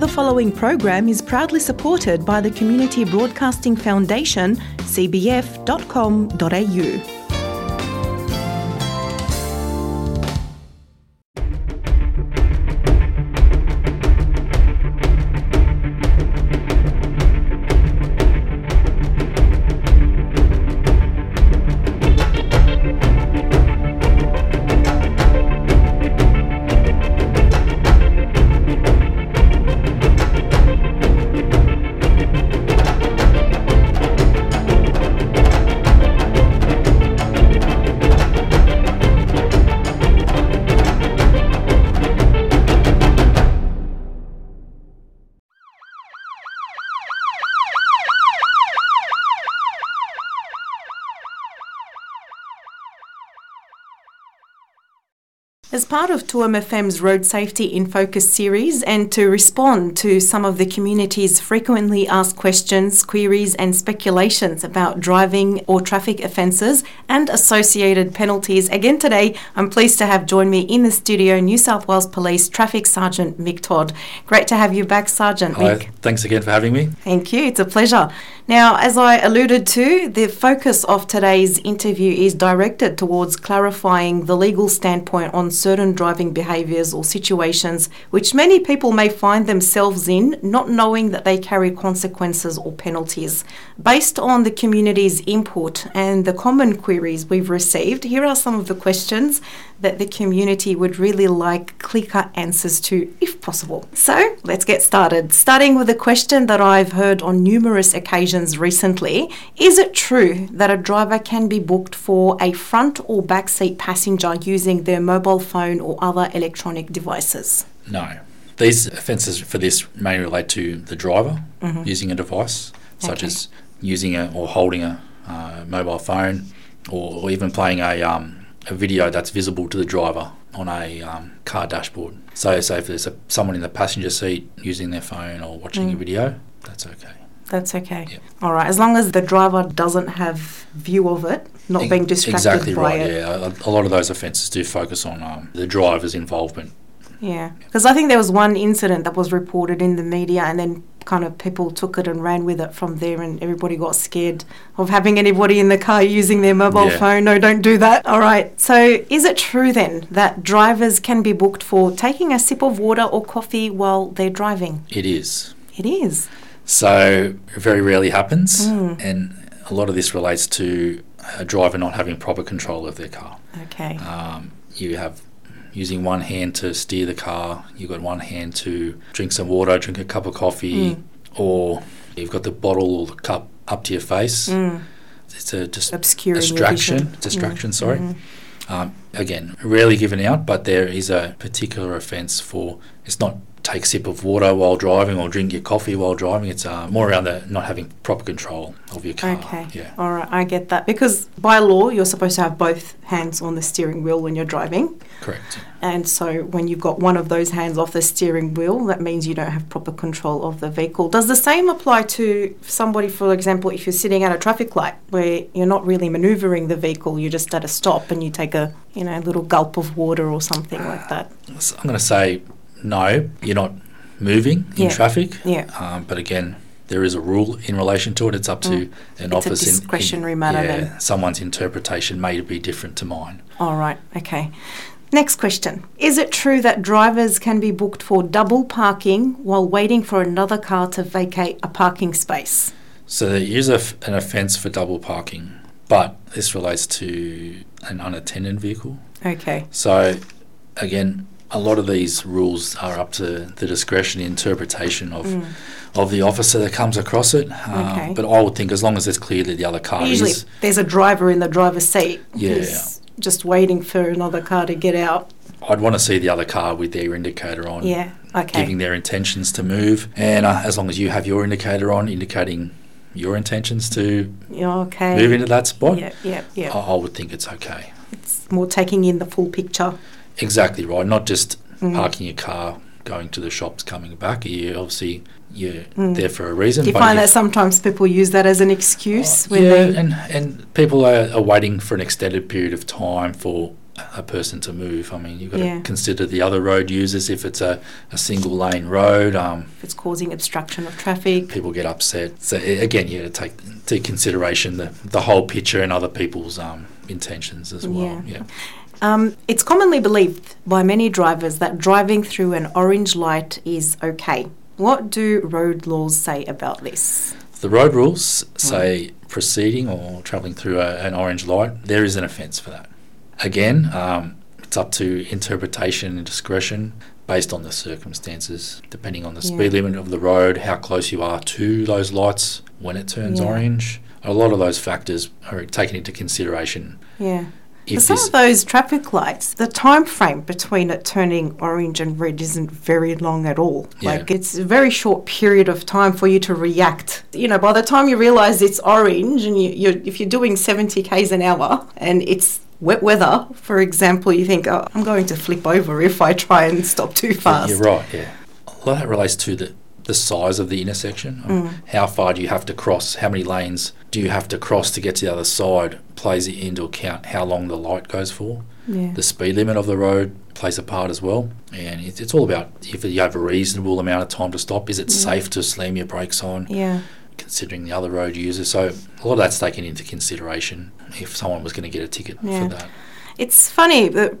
The following program is proudly supported by the Community Broadcasting Foundation, cbf.com.au. As part of 2MFM's Road Safety in Focus series, and to respond to some of the community's frequently asked questions, queries, and speculations about driving or traffic offences and associated penalties, again today I'm pleased to have joined me in the studio New South Wales Police Traffic Sergeant Mick Todd. Great to have you back, Sergeant Hi, Mick. thanks again for having me. Thank you, it's a pleasure. Now, as I alluded to, the focus of today's interview is directed towards clarifying the legal standpoint on certain driving behaviours or situations which many people may find themselves in, not knowing that they carry consequences or penalties. Based on the community's input and the common queries we've received, here are some of the questions that the community would really like cut answers to, if possible. So let's get started. Starting with a question that I've heard on numerous occasions recently Is it true that a driver can be booked for a front or back seat passenger using their mobile phone or other electronic devices? No. These offences for this may relate to the driver using a device, such Okay. as using a, or holding a uh, mobile phone, or, or even playing a, um, a video that's visible to the driver on a um, car dashboard. So, so if there's a, someone in the passenger seat using their phone or watching a video, that's okay. That's okay. Yeah. All right, as long as the driver doesn't have view of it, not being distracted exactly by right. it. Yeah, a, a lot of those offences do focus on um, the driver's involvement. Yeah, because I think there was one incident that was reported in the media, and then kind of people took it and ran with it from there, and everybody got scared of having anybody in the car using their mobile Yeah. phone. No, don't do that. All right. So, is it true then that drivers can be booked for taking a sip of water or coffee while they're driving? It is. It is. So it very rarely happens, Hmm. and a lot of this relates to a driver not having proper control of their car. Okay. Um, you have using one hand to steer the car, you've got one hand to drink some water, drink a cup of coffee, Mm. or you've got the bottle or the cup up to your face. Mm. It's a just Obscuring distraction. Distraction, Mm, sorry. mhm. Um, again, rarely given out, but there is a particular offence for it's not take a sip of water while driving or drink your coffee while driving. It's uh, more around the not having proper control of your car. Okay. Yeah. All right, I get that. Because by law, you're supposed to have both hands on the steering wheel when you're driving. Correct. And so when you've got one of those hands off the steering wheel, that means you don't have proper control of the vehicle. Does the same apply to somebody, for example, if you're sitting at a traffic light where you're not really maneuvering the vehicle, you're just at a stop and you take a, you know, little gulp of water or something like that? I'm going to say no. You're not moving in Yeah. traffic. Yeah. Um, but again, there is a rule in relation to it. It's up to Mm. an It's a office. in- in- discretionary matter Yeah, then. someone's interpretation may be different to mine. All right, okay. Next question. Is it true that drivers can be booked for double parking while waiting for another car to vacate a parking space? So there is a f an offence for double parking, but this relates to an unattended vehicle. Okay. So, again, a lot of these rules are up to the discretion and interpretation of Mm. of the officer that comes across it. Um, Okay. But I would think as long as it's clear that the other car Usually, is, there's a driver in the driver's seat Yeah. just waiting for another car to get out. I'd want to see the other car with their indicator on, Yeah, okay. giving their intentions to move. And uh, as long as you have your indicator on, indicating your intentions to Yeah, okay. move into that spot, Yeah, yeah, yeah. I, I would think it's okay. It's more taking in the full picture. Exactly right. Not just Mm. parking your car, going to the shops, coming back. You obviously you're Mm. there for a reason. Do you find that sometimes people use that as an excuse Uh, when yeah, they? and and people are, are waiting for an extended period of time for a person to move. I mean, you've got Yeah. to consider the other road users. If it's a, a single lane road, um, If it's causing obstruction of traffic. people get upset. So again, you have to take into consideration the, the whole picture and other people's um, intentions as well. Yeah. Yeah. Um, it's commonly believed by many drivers that driving through an orange light is okay. What do road laws say about this? The road rules say proceeding or travelling through a, an orange light, there is an offence for that. Again, um, it's up to interpretation and discretion based on the circumstances, depending on the Yeah. speed limit of the road, how close you are to those lights when it turns Yeah. orange. A lot of those factors are taken into consideration. Yeah. If some of those traffic lights, the time frame between it turning orange and red isn't very long at all. Yeah. Like it's a very short period of time for you to react. You know, by the time you realise it's orange, and you, you're, if you're doing 70 k's an hour and it's wet weather, for example, you think, oh, I'm going to flip over if I try and stop too fast. You're right, yeah. A lot of that relates to the, the size of the intersection. Mm. How far do you have to cross? How many lanes do you have to cross to get to the other side? Plays into account how long the light goes for. Yeah. The speed limit of the road plays a part as well. And it's, it's all about if you have a reasonable amount of time to stop. Is it Yeah. safe to slam your brakes on, Yeah. considering the other road users? So a lot of that's taken into consideration if someone was going to get a ticket Yeah. for that. It's funny that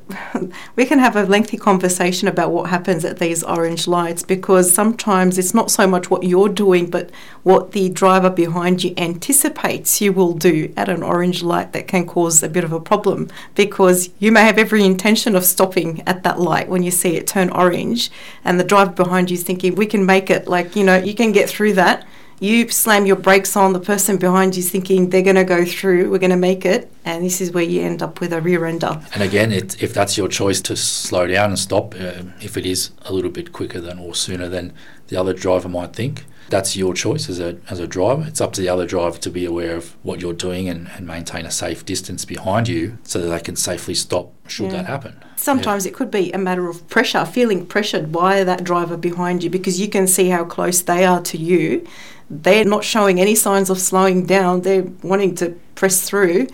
we can have a lengthy conversation about what happens at these orange lights because sometimes it's not so much what you're doing, but what the driver behind you anticipates you will do at an orange light that can cause a bit of a problem because you may have every intention of stopping at that light when you see it turn orange, and the driver behind you is thinking, We can make it, like, you know, you can get through that you slam your brakes on, the person behind you's thinking they're going to go through, we're going to make it, and this is where you end up with a rear ender. And again, it, if that's your choice to slow down and stop, uh, if it is a little bit quicker than or sooner than the other driver might think, that's your choice as a, as a driver. It's up to the other driver to be aware of what you're doing and, and maintain a safe distance behind you so that they can safely stop should Yeah. that happen. Sometimes it could be a matter of pressure, feeling pressured by that driver behind you because you can see how close they are to you. They're not showing any signs of slowing down, they're wanting to press through.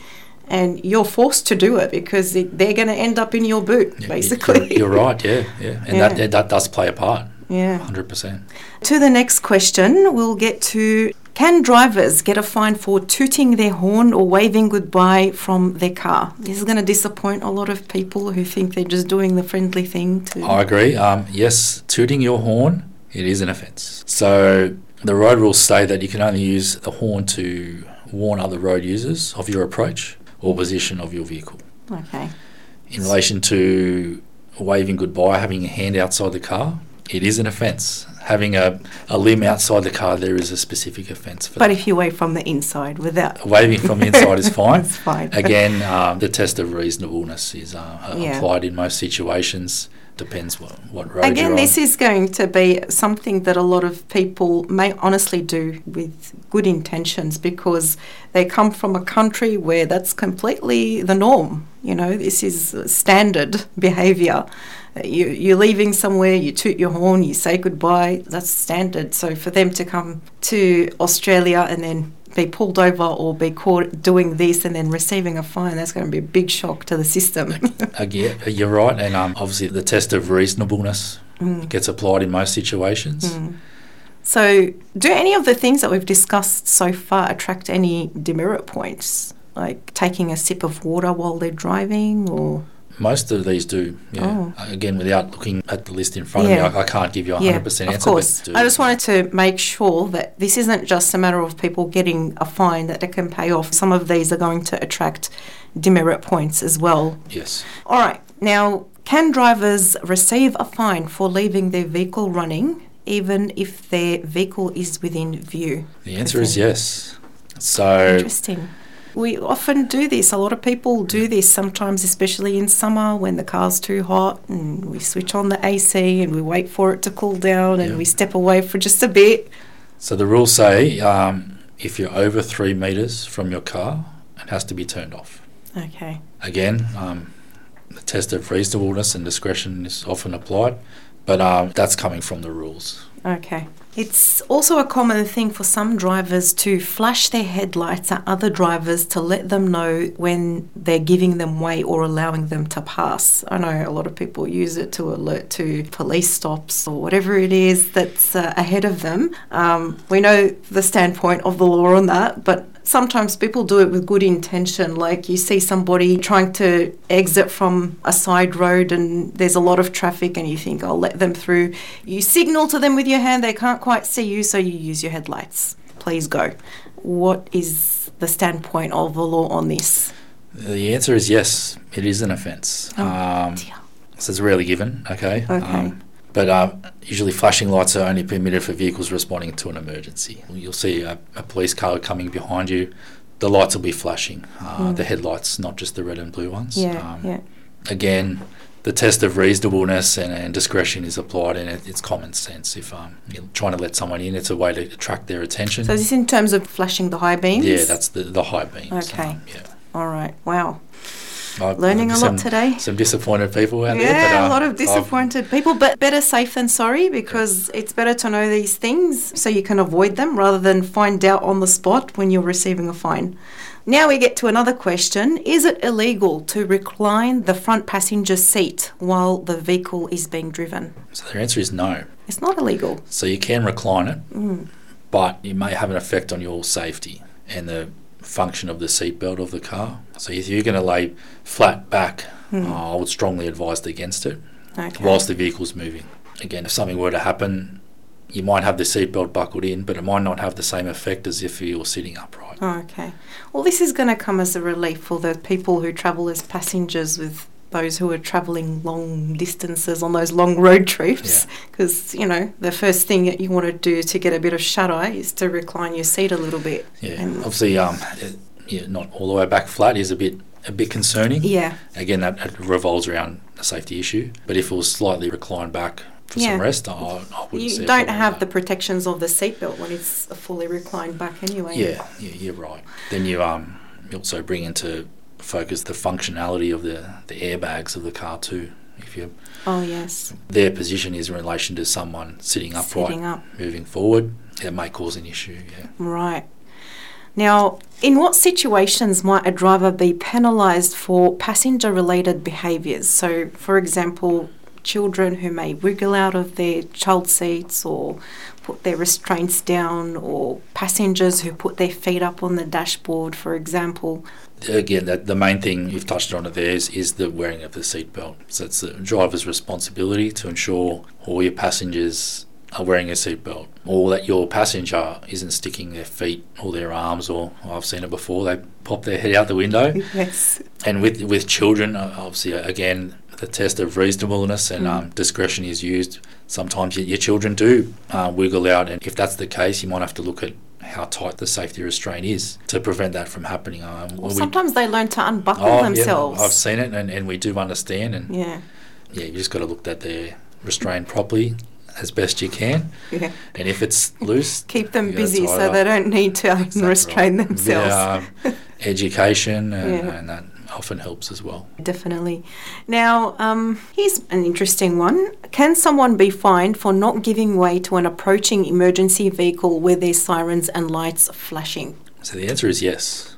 And you're forced to do it because it, they're going to end up in your boot, Yeah, basically. You're, you're right, yeah, yeah. And Yeah. That, that does play a part, Yeah. 100%. To the next question, we'll get to can drivers get a fine for tooting their horn or waving goodbye from their car? This is going to disappoint a lot of people who think they're just doing the friendly thing to. I agree. Um, yes, tooting your horn, it is an offence. So the road rules say that you can only use the horn to warn other road users of your approach or position of your vehicle. Okay. In relation to waving goodbye, having a hand outside the car, it is an offence. Having a, a limb outside the car, there is a specific offence for But that. if you wave from the inside without. Waving from the inside is fine. It's fine. Again, um, the test of reasonableness is uh, Yeah. applied in most situations. Depends what, what road Again, this is going to be something that a lot of people may honestly do with good intentions because they come from a country where that's completely the norm. You know, this is standard behaviour. You, you're leaving somewhere, you toot your horn, you say goodbye, that's standard. So for them to come to Australia and then be pulled over or be caught doing this and then receiving a fine, that's going to be a big shock to the system. Again, you're right, and um, obviously the test of reasonableness Mm. gets applied in most situations. Mm. So, do any of the things that we've discussed so far attract any demerit points? Like taking a sip of water while they're driving, or Most of these do. Yeah. Oh. Again, without looking at the list in front Yeah. of me, I, I can't give you a hundred percent of answer. course. But do. I just wanted to make sure that this isn't just a matter of people getting a fine that they can pay off. Some of these are going to attract demerit points as well. Yes. All right, now can drivers receive a fine for leaving their vehicle running, even if their vehicle is within view? The answer is yes. So Interesting. We often do this. A lot of people do this sometimes, especially in summer when the car's too hot and we switch on the AC and we wait for it to cool down and Yeah. we step away for just a bit. So the rules say um, if you're over three meters from your car, it has to be turned off. Okay. Again, um, the test of reasonableness and discretion is often applied, but um, that's coming from the rules. Okay. It's also a common thing for some drivers to flash their headlights at other drivers to let them know when they're giving them way or allowing them to pass. I know a lot of people use it to alert to police stops or whatever it is that's uh, ahead of them. Um, we know the standpoint of the law on that, but sometimes people do it with good intention. Like you see somebody trying to exit from a side road and there's a lot of traffic, and you think, I'll let them through. You signal to them with your hand, they can't quite see you, so you use your headlights. Please go. What is the standpoint of the law on this? The answer is yes, it is an offence. Oh, um, so it's rarely given, okay? Okay. Um, but um, usually flashing lights are only permitted for vehicles responding to an emergency. You'll see a, a police car coming behind you, the lights will be flashing, uh, the headlights, not just the red and blue ones. Yeah, Um, yeah. Again, the test of reasonableness and, and discretion is applied, and it, it's common sense. If um, you're trying to let someone in, it's a way to attract their attention. So, is this in terms of flashing the high beams? yeah, that's the, the high beams. Okay. Um, yeah. All right. Wow. I- Learning a lot today. Some disappointed people out there. Yeah, uh, a lot of I've- disappointed people, but better safe than sorry because it's better to know these things so you can avoid them rather than find out on the spot when you're receiving a fine. Now we get to another question. Is it illegal to recline the front passenger seat while the vehicle is being driven? So the answer is no. It's not illegal. So you can recline it, Mm. but it may have an effect on your safety and the function of the seatbelt of the car. So if you're going to lay flat back, uh, I would strongly advise against it. Okay. whilst the vehicle's moving. Again, if something were to happen, you might have the seatbelt buckled in, but it might not have the same effect as if you were sitting upright. Oh, okay. Well, this is going to come as a relief for the people who travel as passengers with those who are travelling long distances on those long road trips. Because, you know, the first thing that you want to do to get a bit of shut eye is to recline your seat a little bit. Yeah, And- obviously, um, it- yeah, not all the way back flat is a bit a bit concerning. Yeah. Again, that, that revolves around a safety issue. But if it was slightly reclined back for Yeah. some rest, I, I wouldn't You don't have that. the protections of the seatbelt when it's fully reclined back anyway. Yeah, yeah, you're right. Then you um you also bring into focus the functionality of the, the airbags of the car too. If you Oh, yes. their position is in relation to someone sitting upright, Sitting up. moving forward, it may cause an issue. Yeah. Right. Now, in what situations might a driver be penalised for passenger related behaviours? So, for example, children who may wriggle out of their child seats or put their restraints down, or passengers who put their feet up on the dashboard, for example. Again, that the main thing you've touched on it there is, is the wearing of the seatbelt. So it's the driver's responsibility to ensure all your passengers are wearing a seatbelt, or that your passenger isn't sticking their feet or their arms, or I've seen it before. They pop their head out the window. Yes. And with with children, uh, obviously, uh, again, the test of reasonableness and Mm. um, discretion is used. Sometimes your, your children do uh, wiggle out, and if that's the case, you might have to look at how tight the safety restraint is to prevent that from happening. Um, Well, we- sometimes they learn to unbuckle Oh, themselves. Yeah, I've seen it, and, and we do understand. And yeah, yeah. you just got to look at their restrained properly as best you can. Yeah. And if it's loose, Keep them busy so they don't need to Exactly restrain right. themselves. Yeah, um, education, and, Yeah. and that often helps as well. Definitely. Now, um, here's an interesting one. Can someone be fined for not giving way to an approaching emergency vehicle with their sirens and lights flashing? So the answer is yes.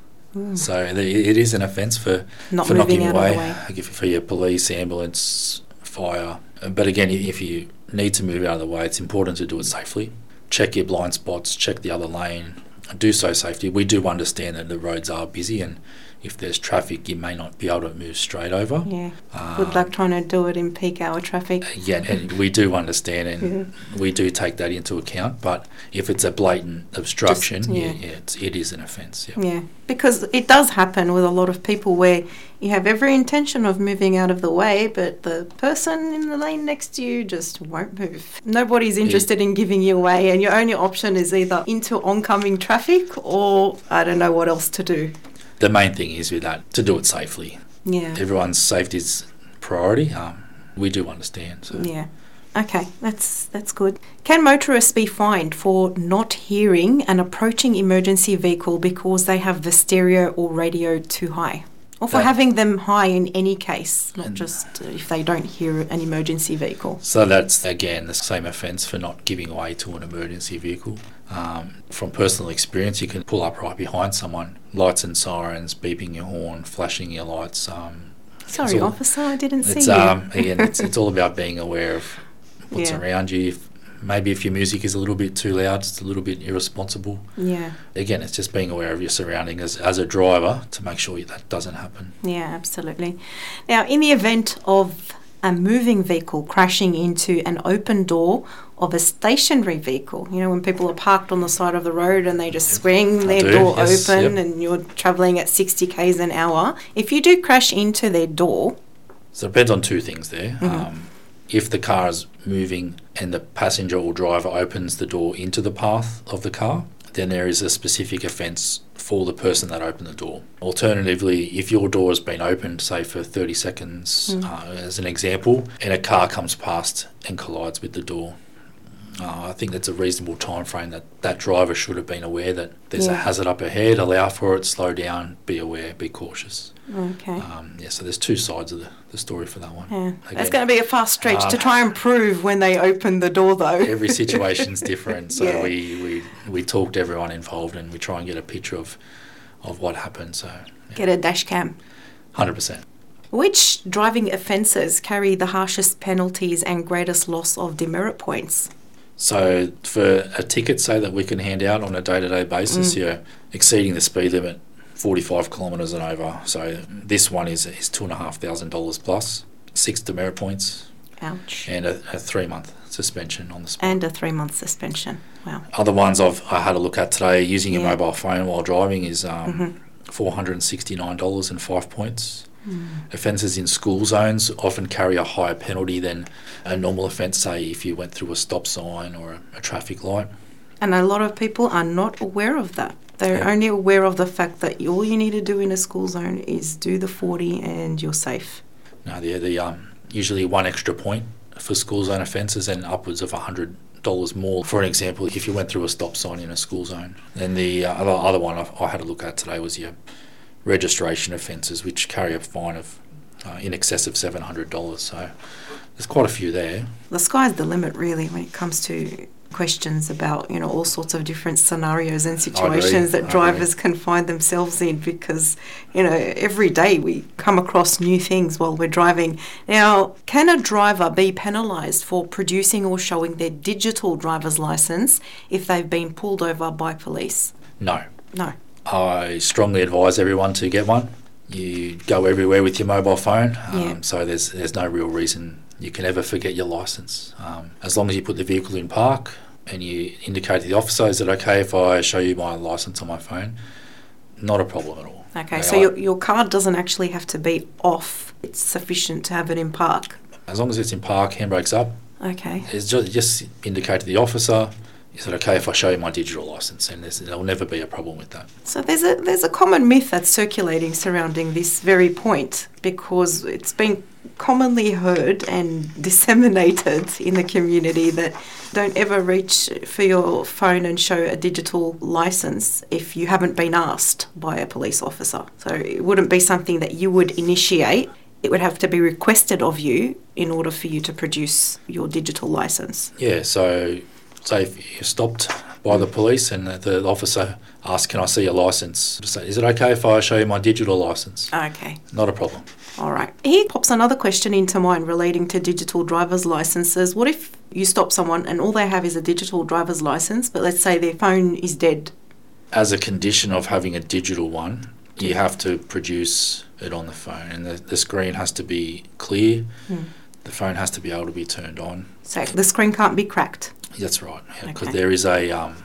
So the, it is an offence for. Not for not giving out of way, the way. For your police, ambulance, fire. Uh, But again, if you need to move out of the way, it's important to do it safely. Check your blind spots. Check the other lane. Do so safely. We do understand that the roads are busy, and if there's traffic, you may not be able to move straight over. Yeah. Um, Good luck trying to do it in peak hour traffic. Yeah, and we do understand, and we do take that into account. But if it's a blatant obstruction, Just- yeah, yeah. yeah, it's, it is an offence. Yeah. Yeah, because it does happen with a lot of people where you have every intention of moving out of the way, but the person in the lane next to you just won't move. Nobody's interested in giving you away, and your only option is either into oncoming traffic or I don't know what else to do. The main thing is with that to do it safely. Yeah. everyone's safety is priority. Um, we do understand. So. Yeah. Okay, that's that's good. Can motorists be fined for not hearing an approaching emergency vehicle because they have the stereo or radio too high? Or for that- having them high in any case, not just if they don't hear an emergency vehicle. So that's again the same offence for not giving way to an emergency vehicle. Um, from personal experience, you can pull up right behind someone, lights and sirens, beeping your horn, flashing your lights. Um, Sorry, all- officer, I didn't see you. um, again, it's, it's all about being aware of what's Yeah. around you. If, maybe if your music is a little bit too loud, it's a little bit irresponsible. yeah, Again, it's just being aware of your surroundings as, as a driver to make sure that doesn't happen. yeah, absolutely. Now, in the event of a moving vehicle crashing into an open door of a stationary vehicle, you know, when people are parked on the side of the road and they just swing their do, door yes, open yep. and you're travelling at 60 k's an hour, if you do crash into their door, So it depends on two things there. Mhm. Um, if the car is moving and the passenger or driver opens the door into the path of the car, then there is a specific offence for the person that opened the door. Alternatively, if your door has been opened, say for 30 seconds, Mm. uh, as an example, and a car comes past and collides with the door, uh, I think that's a reasonable time frame that that driver should have been aware that there's a hazard up ahead, allow for it, slow down, be aware, be cautious. okay. Um, yeah, so there's two sides of the, the story for that one. Yeah, that's Again, going to be a fast stretch to um, try and prove when they open the door, though. every situation's different, so Yeah. we, we we talk to everyone involved and we try and get a picture of of what happened. So, Get a dash cam. hundred percent. Which driving offences carry the harshest penalties and greatest loss of demerit points? So for a ticket, say that we can hand out on a day to day basis, Mm. you're exceeding the speed limit, forty five kilometres and over. So this one is is two and a half thousand dollars plus, six demerit points, Ouch. and a, a three month suspension on the spot. And a three month suspension. Wow. Other ones I've I had a look at today using your mobile phone while driving is um, Mhm. four hundred and sixty nine dollars and five points. Offences in school zones often carry a higher penalty than a normal offence, say if you went through a stop sign or a, a traffic light. And a lot of people are not aware of that. They're Yeah. only aware of the fact that all you need to do in a school zone is do the 40 and you're safe. Now, the, the um, usually one extra point for school zone offences and upwards of hundred dollars more. For an example, if you went through a stop sign in a school zone, then the uh, other other one I, I had a look at today was your registration offences, which carry a fine of uh, in excess of seven hundred dollars. So there's quite a few there. The sky's the limit, really, when it comes to questions about you know all sorts of different scenarios and situations that drivers can find themselves in because you know every day we come across new things while we're driving. Now can a driver be penalized for producing or showing their digital driver's license if they've been pulled over by police? No, no I strongly advise everyone to get one. You go everywhere with your mobile phone, um, Yeah. so there's there's no real reason you can ever forget your license. Um, as long as you put the vehicle in park and you indicate to the officer, is it okay if I show you my license on my phone? Not a problem at all. okay Now, so I- your, your car doesn't actually have to be off it's sufficient to have it in park as long as it's in park, handbrake's up. okay It's just, just indicate to the officer, is it okay if I show you my digital license? And there's, there'll never be a problem with that. So there's a there's a common myth that's circulating surrounding this very point because it's been commonly heard and disseminated in the community that don't ever reach for your phone and show a digital license if you haven't been asked by a police officer. So it wouldn't be something that you would initiate. It would have to be requested of you in order for you to produce your digital license. Yeah, so say if you're stopped by the police and the, the officer asks, Can I see your license? Just say, Is it okay if I show you my digital license? Okay. Not a problem. All right. Here pops another question into mind relating to digital driver's licenses. What if you stop someone and all they have is a digital driver's license, but let's say their phone is dead? As a condition of having a digital one, you have to produce it on the phone, and the, the screen has to be clear. Hmm. The phone has to be able to be turned on. So the screen can't be cracked. That's right, because Okay. there is a um,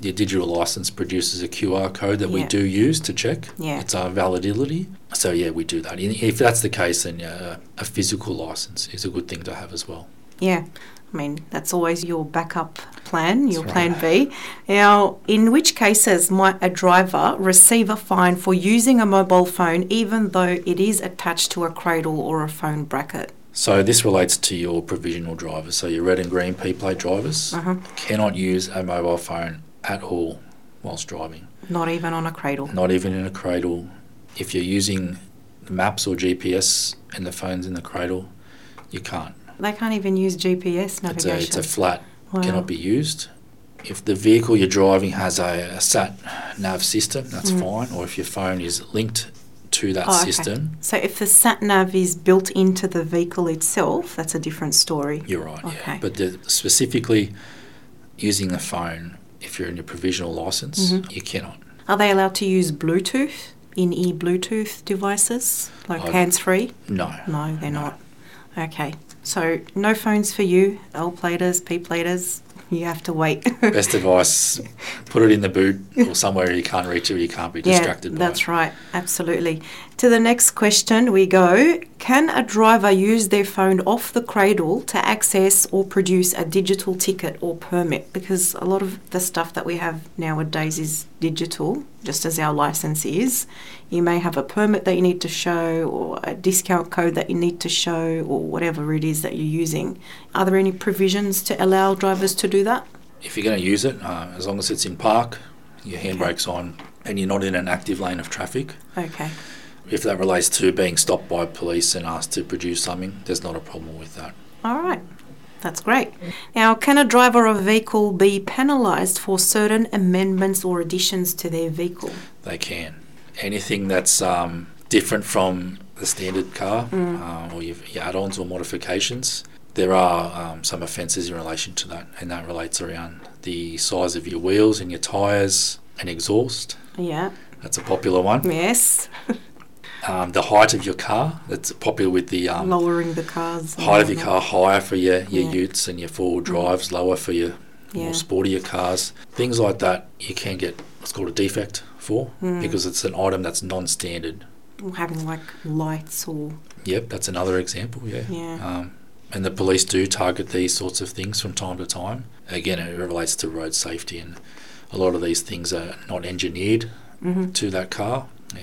your digital license produces a QR code that we do use to check Yeah. its uh, validity. So yeah, we do that. If that's the case, then uh, a physical license is a good thing to have as well. Yeah. I mean, that's always your backup plan, your plan. B. Now, in which cases might a driver receive a fine for using a mobile phone even though it is attached to a cradle or a phone bracket? So this relates to your provisional drivers. So your red and green P plate drivers Uh-huh. cannot use a mobile phone at all whilst driving. Not even on a cradle. Not even in a cradle. If you're using maps or GPS and the phone's in the cradle, you can't. They can't even use GPS It's a, navigation. it's a flat, Wow. cannot be used. If the vehicle you're driving has a, a sat nav system, that's Mm. fine. Or if your phone is linked to that Oh, okay. system, So if the sat nav is built into the vehicle itself, that's a different story. you're right. Okay. Yeah. But the, specifically using the phone, if you're in your provisional license, Mhm. you cannot. Are they allowed to use Bluetooth, in-ear Bluetooth devices, like hands-free? No. No, they're No. not. Okay, so no phones for you, L platers, P platers. You have to wait. Best advice: put it in the boot or somewhere you can't reach it. You can't be distracted. Yeah, by that's it. right. Absolutely. To the next question we go. Can a driver use their phone off the cradle to access or produce a digital ticket or permit? Because a lot of the stuff that we have nowadays is digital, just as our license is. You may have a permit that you need to show or a discount code that you need to show or whatever it is that you're using. Are there any provisions to allow drivers to do that? If you're going to use it, uh, as long as it's in park, your handbrake's on, and you're not in an active lane of traffic. Okay. If that relates to being stopped by police and asked to produce something, there's not a problem with that. All right. That's great. Now, can a driver of a vehicle be penalised for certain amendments or additions to their vehicle? They can. Anything that's um, different from the standard car Mm. uh, or your, your add-ons or modifications, there are um, some offences in relation to that, and that relates around the size of your wheels and your tyres and exhaust. Yeah. That's a popular one. Yes. Um, the height of your car. That's popular with the um, Lowering the cars. height of your car higher for your, your Yeah. Mm. utes and your four-wheel drives, lower for your Yeah. more sportier cars. Things like that you can get what's called a defect for Mm. because it's an item that's non-standard. Or Having like lights or. Yep, that's another example. Yeah. Yeah. Um, and the police do target these sorts of things from time to time. Again, it relates to road safety, and a lot of these things are not engineered Mhm. to that car. Yeah.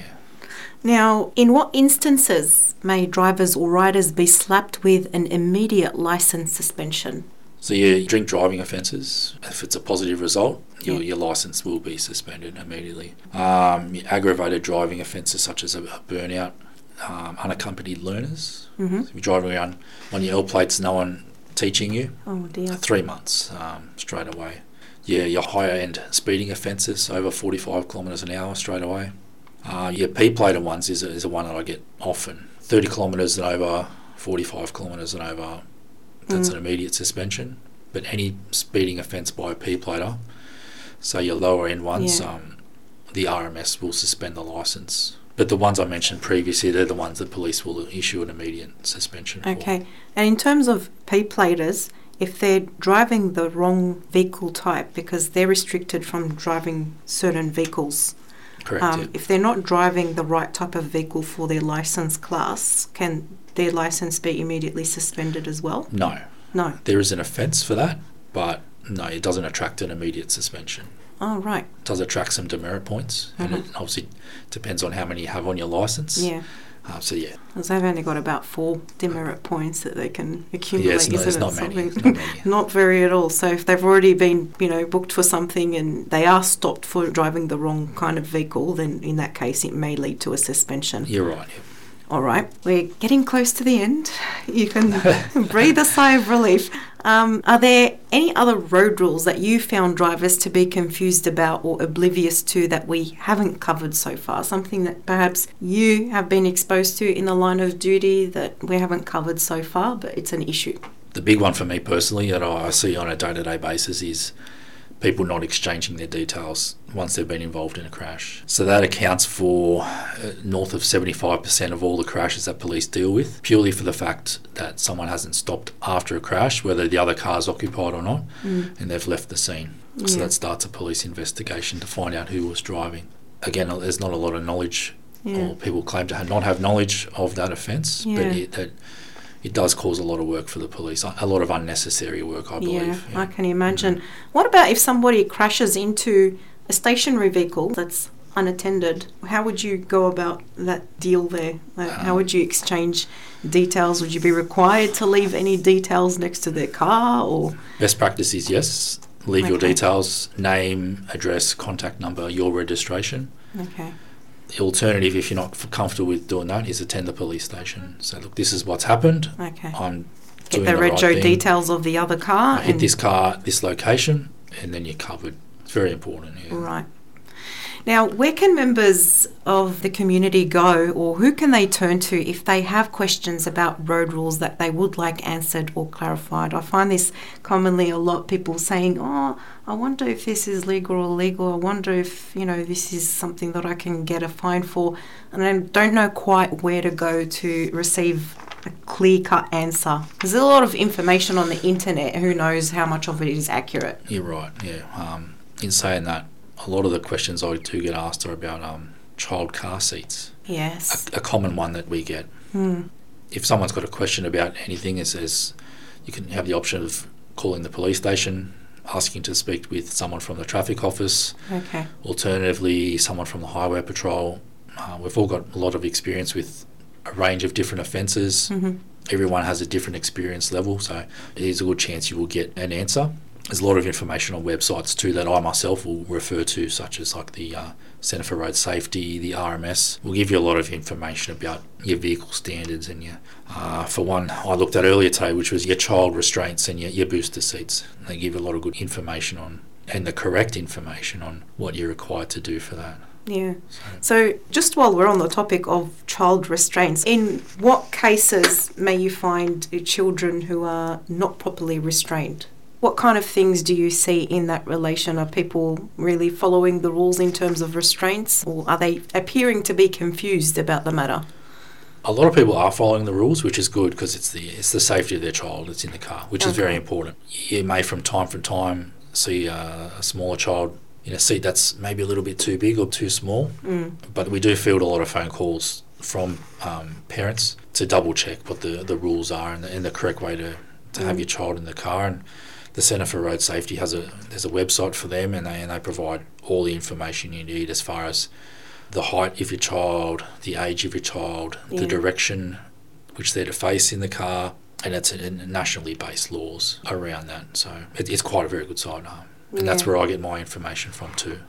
Now, in what instances may drivers or riders be slapped with an immediate license suspension? So your drink driving offences, if it's a positive result, your, Yeah. your licence will be suspended immediately. Um, aggravated driving offences such as a, a burnout, um, unaccompanied learners. hmm If you're driving around on your L plates, no one teaching you, Oh dear. three months um, straight away. Yeah, your higher end speeding offences over 45 kilometres an hour straight away. Uh, your P plated ones is a, is a one that I get often. 30 kilometres and over, 45 kilometres and over, that's Mm. an immediate suspension. But any speeding offence by a P plater, so your lower end ones, Yeah. um, the RMS will suspend the licence. But the ones I mentioned previously, they're the ones that police will issue an immediate suspension for. Okay. And in terms of P platers, if they're driving the wrong vehicle type because they're restricted from driving certain vehicles, Correct. um, yeah. if they're not driving the right type of vehicle for their license class, can their license be immediately suspended as well? No, No. there is an offence for that, but no, it doesn't attract an immediate suspension. Oh, right. It does attract some demerit points, and it obviously depends on how many you have on your licence. Yeah. Uh, so yeah, Because they've only got about four demerit points that they can accumulate. yeah, it's not, isn't it's it? not many. Not many. Not very at all. So if they've already been, you know, booked for something and they are stopped for driving the wrong kind of vehicle, then in that case it may lead to a suspension. You're right. yeah. All right, we're getting close to the end. You can breathe a sigh of relief. Um, are there any other road rules that you found drivers to be confused about or oblivious to that we haven't covered so far? Something that perhaps you have been exposed to in the line of duty that we haven't covered so far, but it's an issue. The big one for me personally that I see on a day-to-day basis is people not exchanging their details once they've been involved in a crash. So that accounts for uh, north of 75% of all the crashes that police deal with, purely for the fact that someone hasn't stopped after a crash, whether the other car's occupied or not, Mm. and they've left the scene. So Yeah. that starts a police investigation to find out who was driving. Again, there's not a lot of knowledge, Yeah. or people claim to ha- not have knowledge of that offence, Yeah. but it, that it does cause a lot of work for the police, a lot of unnecessary work, I believe. Yeah, I can imagine. What about if somebody crashes into a stationary vehicle that's unattended? How would you go about that deal there? Like, how Um, would you exchange details? Would you be required to leave any details next to their car or? Best practice is yes, leave your details, name, address, contact number, your registration. Okay. The alternative, if you're not f- comfortable with doing that, is attend the police station. So look, this is what's happened. Okay. I'm Get the, the right rego thing. details of the other car. I hit this car, this location, and then you're covered. It's very important. Yeah. Right. Now, where can members of the community go or who can they turn to if they have questions about road rules that they would like answered or clarified? I find this commonly a lot people saying, Oh, I wonder if this is legal or illegal. I wonder if, you know, this is something that I can get a fine for. And I don't know quite where to go to receive a clear cut answer. There's a lot of information on the internet. Who knows how much of it is accurate? You're right. Yeah. Um, in saying that, a lot of the questions I do get asked are about um, child car seats. Yes. A, a common one that we get. Hmm. If someone's got a question about anything, it says you can have the option of calling the police station, asking to speak with someone from the traffic office, Okay. alternatively, someone from the highway patrol. Uh, we've all got a lot of experience with a range of different offences. hmm Everyone has a different experience level, so there's a good chance you will get an answer. There's a lot of information on websites too that I myself will refer to, such as like the uh, Centre for Road Safety, the RMS. Will give you a lot of information about your vehicle standards and your. Uh, for one, I looked at earlier today, which was your child restraints and your, your booster seats. They give a lot of good information on and the correct information on what you're required to do for that. Yeah. So, So, just while we're on the topic of child restraints, in what cases may you find children who are not properly restrained? What kind of things do you see in that relation? Are people really following the rules in terms of restraints, or are they appearing to be confused about the matter? a lot of people are following the rules, which is good because it's the it's the safety of their child that's in the car, which is very important. You may from time to time see uh, a smaller child in a seat that's maybe a little bit too big or too small, Mm. but we do field a lot of phone calls from um, parents to double check what the, the rules are and the, and the correct way to, to have Mm. your child in the car. And the Centre for Road Safety has a there's a website for them, and they and they provide all the information you need as far as the height of your child, the age of your child, Yeah. the direction which they're to face in the car, and it's in nationally based laws around that. So it, it's quite a very good site, um, and that's where I get my information from too.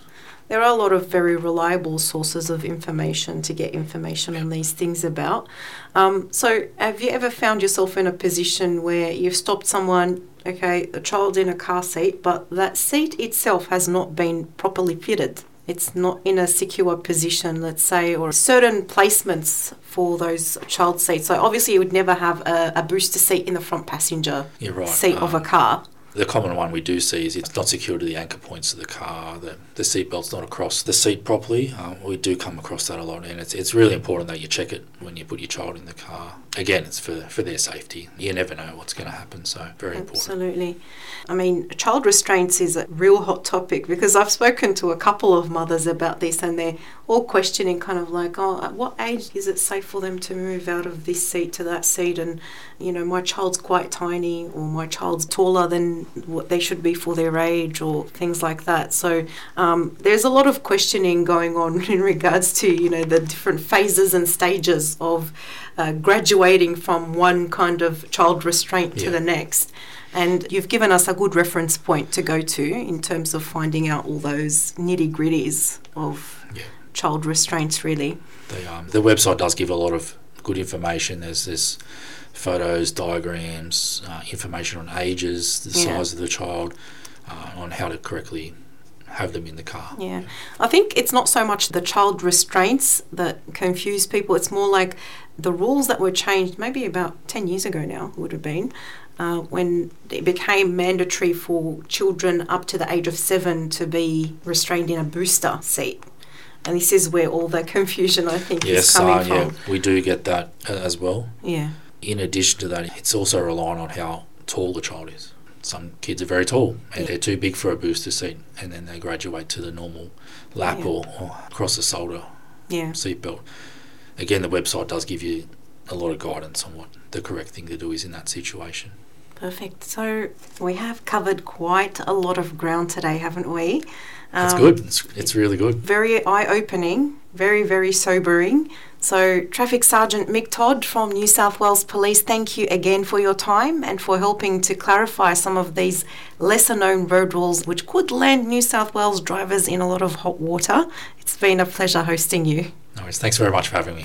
There are a lot of very reliable sources of information to get information on these things about. Um, so, have you ever found yourself in a position where you've stopped someone, okay, a child's in a car seat, but that seat itself has not been properly fitted? It's not in a secure position, let's say, or certain placements for those child seats. So, obviously, you would never have a, a booster seat in the front passenger You're right. seat of a um, car. The common one we do see is it's not secured to the anchor points of the car. The, the seat belt's not across the seat properly. Um, we do come across that a lot, and it's, it's really important that you check it when you put your child in the car. Again, it's for, for their safety. You never know what's going to happen, so very important. Absolutely. I mean, child restraints is a real hot topic because I've spoken to a couple of mothers about this and they're all questioning, kind of like, oh, at what age is it safe for them to move out of this seat to that seat? And, you know, my child's quite tiny or my child's taller than what they should be for their age or things like that. So um, there's a lot of questioning going on in regards to, you know, the different phases and stages of uh, graduating from one kind of child restraint to the next. And you've given us a good reference point to go to in terms of finding out all those nitty gritties of Yeah. child restraints, really. They, um, the website does give a lot of good information. There's there's photos, diagrams, uh, information on ages, the Yeah. size of the child, uh, on how to correctly have them in the car. Yeah. I think it's not so much the child restraints that confuse people, it's more like the rules that were changed maybe about 10 years ago now, would have been. Uh, when it became mandatory for children up to the age of seven to be restrained in a booster seat. And this is where all the confusion, I think, is coming uh, from. yeah, we do get that uh, as well. Yeah. In addition to that, it's also relying on how tall the child is. Some kids are very tall and Yeah. they're too big for a booster seat, and then they graduate to the normal lap Yeah. or, or across the shoulder Yeah. seatbelt. Again, the website does give you a lot of guidance on what the correct thing to do is in that situation. Perfect. So we have covered quite a lot of ground today, haven't we? That's Um, good. It's, it's really good. Very eye opening, very, very sobering. So, Traffic Sergeant Mick Todd from New South Wales Police, thank you again for your time and for helping to clarify some of these lesser known road rules which could land New South Wales drivers in a lot of hot water. It's been a pleasure hosting you. No worries. Thanks very much for having me.